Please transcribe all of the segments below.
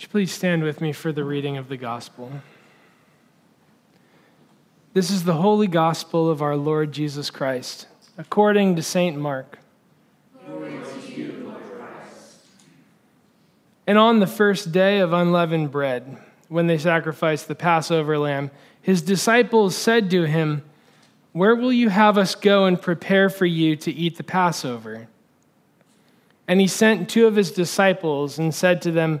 Would you please stand with me for the reading of the gospel? This is the holy gospel of our Lord Jesus Christ, according to St. Mark. You, and on the first day of unleavened bread, when they sacrificed the Passover lamb, his disciples said to him, Where will you have us go and prepare for you to eat the Passover? And he sent two of his disciples and said to them,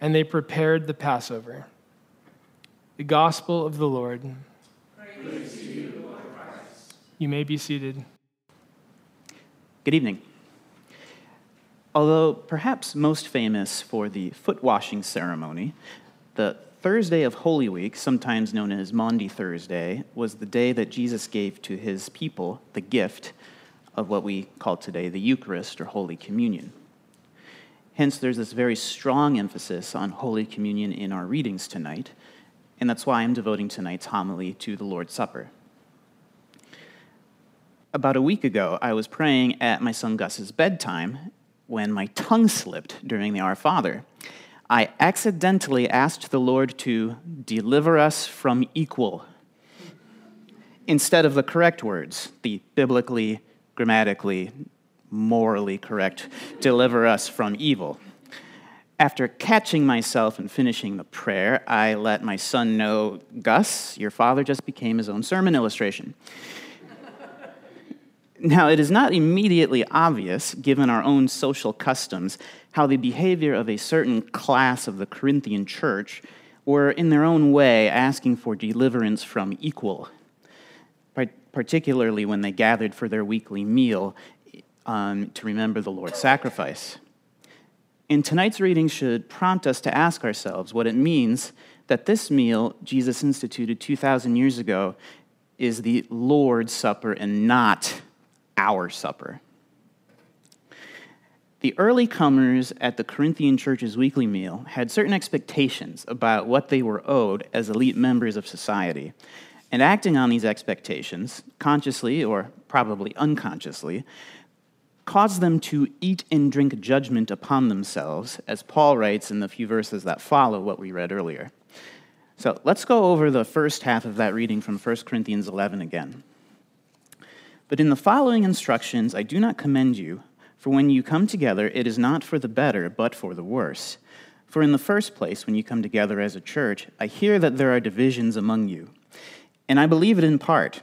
and they prepared the Passover. The Gospel of the Lord. You, you may be seated. Good evening. Although perhaps most famous for the foot washing ceremony, the Thursday of Holy Week, sometimes known as Maundy Thursday, was the day that Jesus gave to his people the gift of what we call today the Eucharist or Holy Communion. Hence, there's this very strong emphasis on Holy Communion in our readings tonight, and that's why I'm devoting tonight's homily to the Lord's Supper. About a week ago, I was praying at my son Gus's bedtime when my tongue slipped during the Our Father. I accidentally asked the Lord to deliver us from equal instead of the correct words, the biblically, grammatically, morally correct deliver us from evil. After catching myself and finishing the prayer, I let my son know Gus, your father just became his own sermon illustration. now, it is not immediately obvious, given our own social customs, how the behavior of a certain class of the Corinthian church were, in their own way, asking for deliverance from equal, particularly when they gathered for their weekly meal um, to remember the Lord's sacrifice. And tonight's reading should prompt us to ask ourselves what it means that this meal Jesus instituted 2,000 years ago is the Lord's Supper and not our supper. The early comers at the Corinthian church's weekly meal had certain expectations about what they were owed as elite members of society. And acting on these expectations, consciously or probably unconsciously, cause them to eat and drink judgment upon themselves, as Paul writes in the few verses that follow what we read earlier. So let's go over the first half of that reading from 1 Corinthians 11 again. But in the following instructions, I do not commend you, for when you come together, it is not for the better, but for the worse. For in the first place, when you come together as a church, I hear that there are divisions among you. And I believe it in part.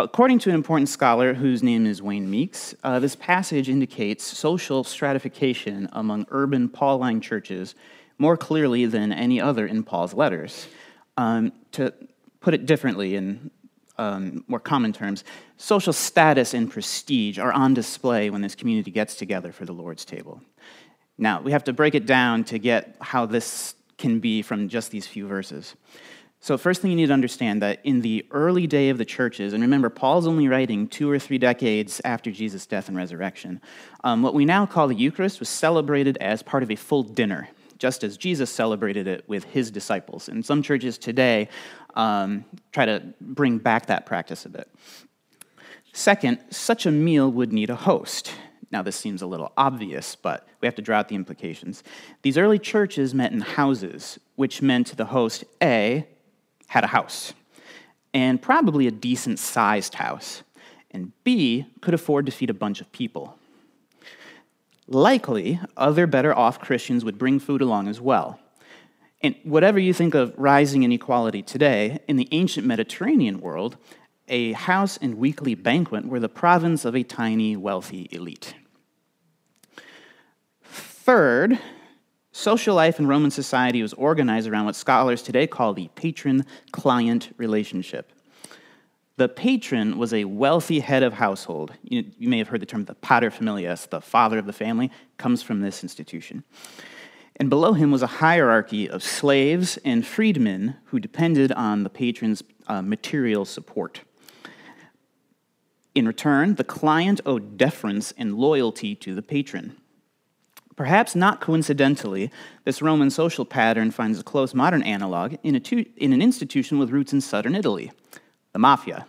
According to an important scholar whose name is Wayne Meeks, uh, this passage indicates social stratification among urban Pauline churches more clearly than any other in Paul's letters. Um, to put it differently in um, more common terms, social status and prestige are on display when this community gets together for the Lord's table. Now, we have to break it down to get how this can be from just these few verses. So, first thing you need to understand that in the early day of the churches, and remember, Paul's only writing two or three decades after Jesus' death and resurrection, um, what we now call the Eucharist was celebrated as part of a full dinner, just as Jesus celebrated it with his disciples. And some churches today um, try to bring back that practice a bit. Second, such a meal would need a host. Now, this seems a little obvious, but we have to draw out the implications. These early churches met in houses, which meant the host A had a house, and probably a decent sized house, and B could afford to feed a bunch of people. Likely, other better off Christians would bring food along as well. And whatever you think of rising inequality today, in the ancient Mediterranean world, a house and weekly banquet were the province of a tiny, wealthy elite. Third, social life in Roman society was organized around what scholars today call the patron client relationship. The patron was a wealthy head of household. You, you, may have heard the term the paterfamilias, the father of the family, comes from this institution. And below him was a hierarchy of slaves and freedmen who depended on the patron's uh, material support. In return, the client owed deference and loyalty to the patron. Perhaps not coincidentally, this Roman social pattern finds a close modern analog in, tu- in an institution with roots in southern Italy the mafia.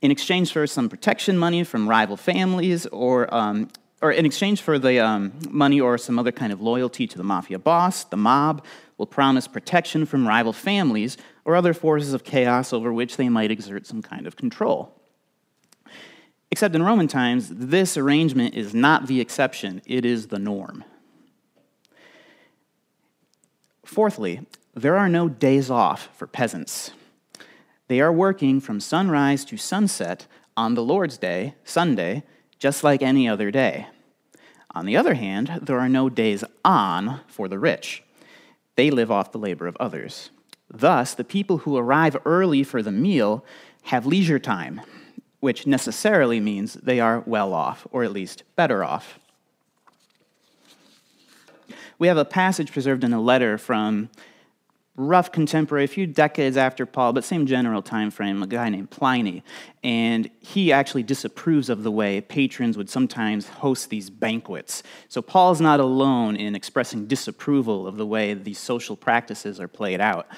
In exchange for some protection money from rival families, or, um, or in exchange for the um, money or some other kind of loyalty to the mafia boss, the mob will promise protection from rival families or other forces of chaos over which they might exert some kind of control. Except in Roman times, this arrangement is not the exception, it is the norm. Fourthly, there are no days off for peasants. They are working from sunrise to sunset on the Lord's Day, Sunday, just like any other day. On the other hand, there are no days on for the rich. They live off the labor of others. Thus, the people who arrive early for the meal have leisure time, which necessarily means they are well off, or at least better off. We have a passage preserved in a letter from rough contemporary, a few decades after Paul, but same general time frame, a guy named Pliny. And he actually disapproves of the way patrons would sometimes host these banquets. So Paul's not alone in expressing disapproval of the way these social practices are played out.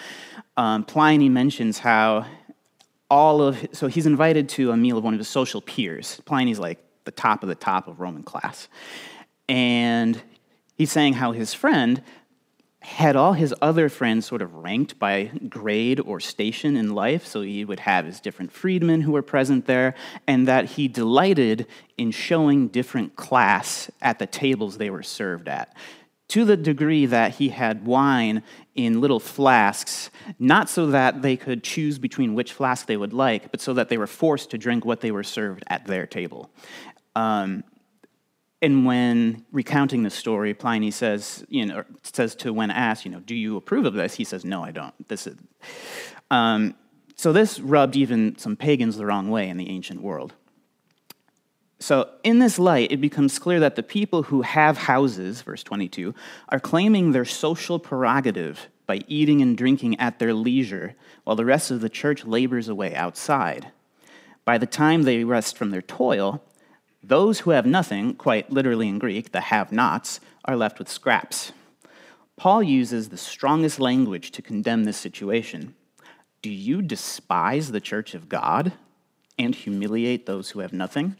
Um, Pliny mentions how all of, so he's invited to a meal of one of his social peers. Pliny's like the top of the top of Roman class. And he's saying how his friend had all his other friends sort of ranked by grade or station in life. So he would have his different freedmen who were present there, and that he delighted in showing different class at the tables they were served at. To the degree that he had wine in little flasks, not so that they could choose between which flask they would like, but so that they were forced to drink what they were served at their table. Um, and when recounting the story, Pliny says, you know, says to when asked, you know, do you approve of this? He says, no, I don't. This is. Um, so this rubbed even some pagans the wrong way in the ancient world. So, in this light, it becomes clear that the people who have houses, verse 22, are claiming their social prerogative by eating and drinking at their leisure, while the rest of the church labors away outside. By the time they rest from their toil, those who have nothing, quite literally in Greek, the have nots, are left with scraps. Paul uses the strongest language to condemn this situation. Do you despise the church of God and humiliate those who have nothing?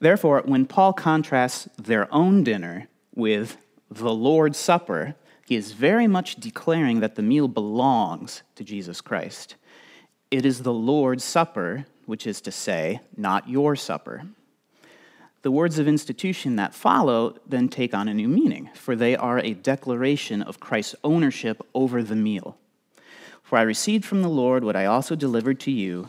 Therefore, when Paul contrasts their own dinner with the Lord's Supper, he is very much declaring that the meal belongs to Jesus Christ. It is the Lord's Supper which is to say, not your supper. The words of institution that follow then take on a new meaning, for they are a declaration of Christ's ownership over the meal. For I received from the Lord what I also delivered to you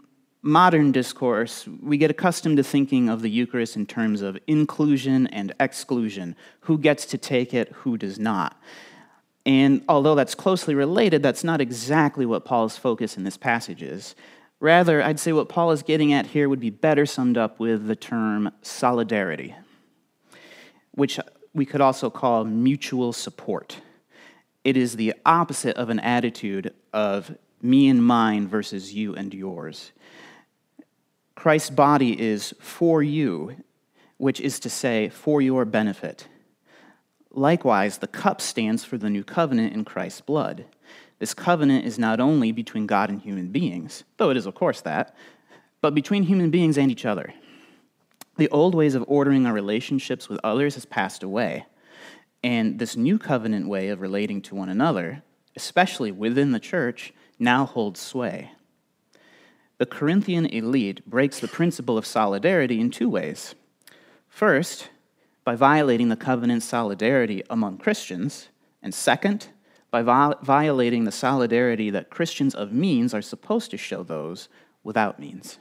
modern discourse, we get accustomed to thinking of the Eucharist in terms of inclusion and exclusion who gets to take it, who does not. And although that's closely related, that's not exactly what Paul's focus in this passage is. Rather, I'd say what Paul is getting at here would be better summed up with the term solidarity, which we could also call mutual support. It is the opposite of an attitude of me and mine versus you and yours. Christ's body is for you, which is to say, for your benefit. Likewise, the cup stands for the new covenant in Christ's blood. This covenant is not only between God and human beings, though it is, of course, that, but between human beings and each other. The old ways of ordering our relationships with others has passed away, and this new covenant way of relating to one another, especially within the church, now holds sway. The Corinthian elite breaks the principle of solidarity in two ways. First, by violating the covenant solidarity among Christians, and second, by violating the solidarity that Christians of means are supposed to show those without means.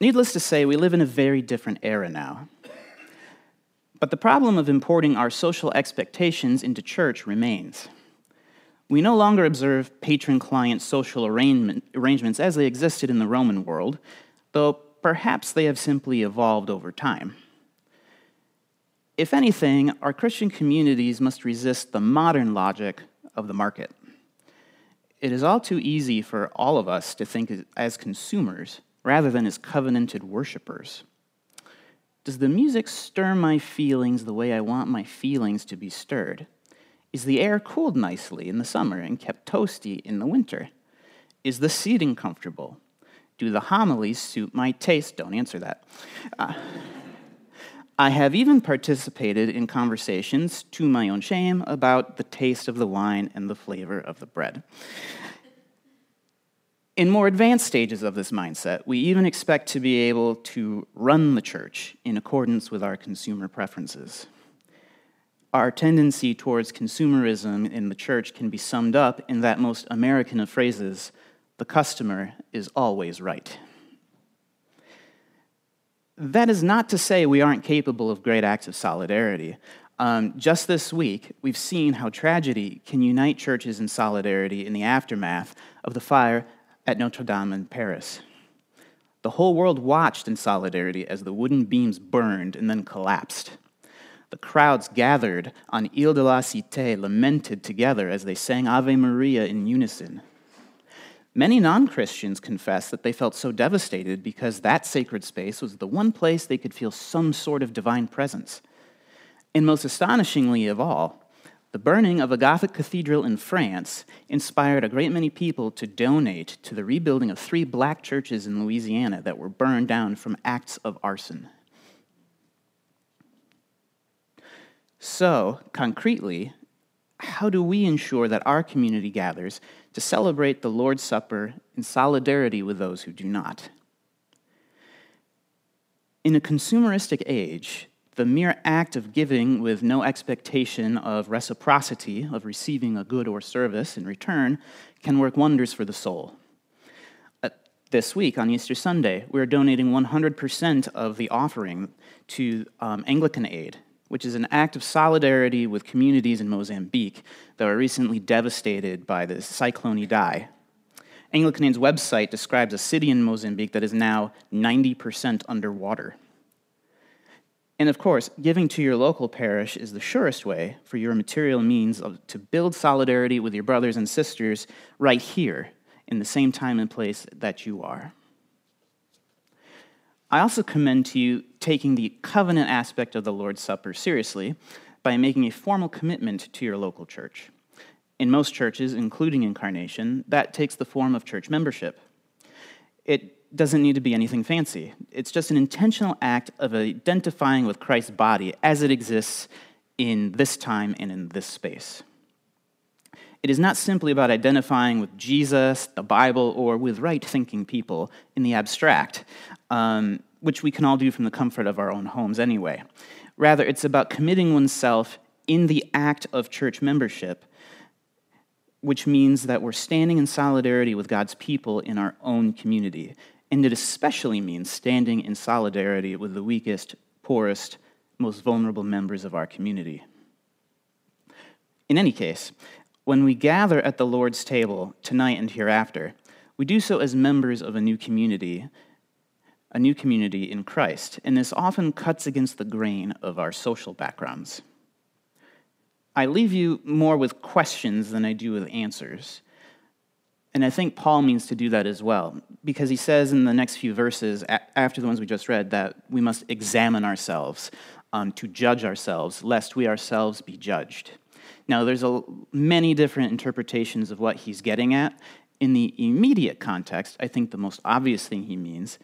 Needless to say, we live in a very different era now. But the problem of importing our social expectations into church remains. We no longer observe patron client social arrangement, arrangements as they existed in the Roman world, though perhaps they have simply evolved over time. If anything, our Christian communities must resist the modern logic of the market. It is all too easy for all of us to think as consumers rather than as covenanted worshippers. Does the music stir my feelings the way I want my feelings to be stirred? Is the air cooled nicely in the summer and kept toasty in the winter? Is the seating comfortable? Do the homilies suit my taste? Don't answer that. Uh, I have even participated in conversations, to my own shame, about the taste of the wine and the flavor of the bread. In more advanced stages of this mindset, we even expect to be able to run the church in accordance with our consumer preferences. Our tendency towards consumerism in the church can be summed up in that most American of phrases the customer is always right. That is not to say we aren't capable of great acts of solidarity. Um, just this week, we've seen how tragedy can unite churches in solidarity in the aftermath of the fire at Notre Dame in Paris. The whole world watched in solidarity as the wooden beams burned and then collapsed. The crowds gathered on Ile de la Cité lamented together as they sang Ave Maria in unison. Many non Christians confess that they felt so devastated because that sacred space was the one place they could feel some sort of divine presence. And most astonishingly of all, the burning of a Gothic cathedral in France inspired a great many people to donate to the rebuilding of three black churches in Louisiana that were burned down from acts of arson. So, concretely, how do we ensure that our community gathers to celebrate the Lord's Supper in solidarity with those who do not? In a consumeristic age, the mere act of giving with no expectation of reciprocity, of receiving a good or service in return, can work wonders for the soul. Uh, this week, on Easter Sunday, we're donating 100% of the offering to um, Anglican Aid, which is an act of solidarity with communities in Mozambique that were recently devastated by the Cyclone Idai. Anglican Aid's website describes a city in Mozambique that is now 90% underwater. And of course, giving to your local parish is the surest way for your material means of, to build solidarity with your brothers and sisters right here in the same time and place that you are. I also commend to you taking the covenant aspect of the Lord's Supper seriously by making a formal commitment to your local church. In most churches, including Incarnation, that takes the form of church membership. It doesn't need to be anything fancy. It's just an intentional act of identifying with Christ's body as it exists in this time and in this space. It is not simply about identifying with Jesus, the Bible, or with right thinking people in the abstract um, which we can all do from the comfort of our own homes anyway. Rather, it's about committing oneself in the act of church membership, which means that we're standing in solidarity with God's people in our own community. And it especially means standing in solidarity with the weakest, poorest, most vulnerable members of our community. In any case, when we gather at the Lord's table tonight and hereafter, we do so as members of a new community a new community in Christ, and this often cuts against the grain of our social backgrounds. I leave you more with questions than I do with answers. And I think Paul means to do that as well, because he says in the next few verses, after the ones we just read, that we must examine ourselves. um, to judge ourselves, lest we ourselves be judged. Now, there's a, many different interpretations of what he's getting at. In the immediate context, I think the most obvious thing he means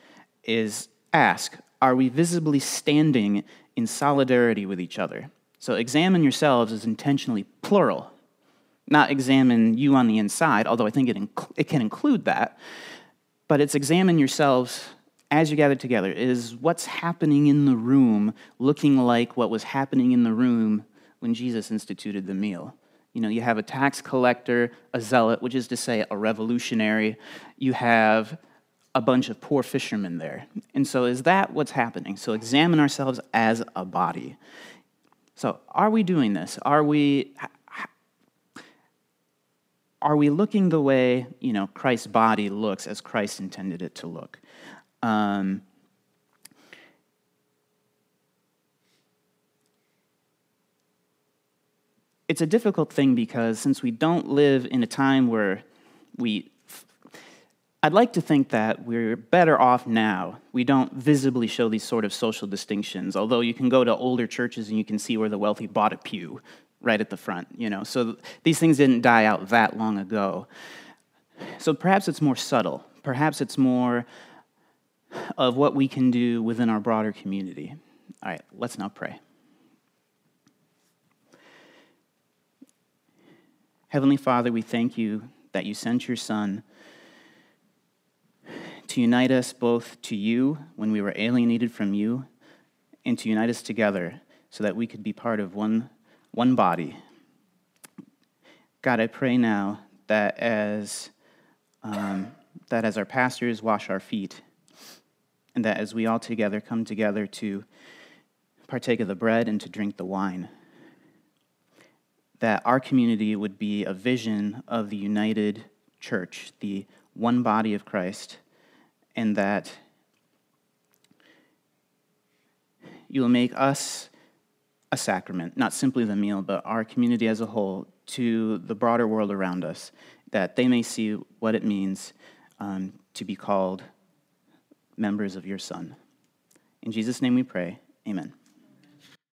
is ask, are we visibly standing in solidarity with each other? So, examine yourselves is intentionally plural, not examine you on the inside, although I think it, inc- it can include that, but it's examine yourselves as you gather together. Is what's happening in the room looking like what was happening in the room when Jesus instituted the meal? You know, you have a tax collector, a zealot, which is to say, a revolutionary. You have a bunch of poor fishermen there. And so, is that what's happening? So, examine ourselves as a body. So, are we doing this? Are we. Are we looking the way you know Christ's body looks as Christ intended it to look? Um, it's a difficult thing because since we don't live in a time where we I'd like to think that we're better off now. We don't visibly show these sort of social distinctions, although you can go to older churches and you can see where the wealthy bought a pew right at the front, you know. So these things didn't die out that long ago. So perhaps it's more subtle. Perhaps it's more of what we can do within our broader community. All right, let's now pray. Heavenly Father, we thank you that you sent your Son to unite us both to you when we were alienated from you, and to unite us together so that we could be part of one, one body. God, I pray now that as, um, that as our pastors wash our feet, and that as we all together come together to partake of the bread and to drink the wine, that our community would be a vision of the united church, the one body of Christ and that you will make us a sacrament, not simply the meal, but our community as a whole, to the broader world around us, that they may see what it means um, to be called members of your Son. In Jesus' name we pray. Amen.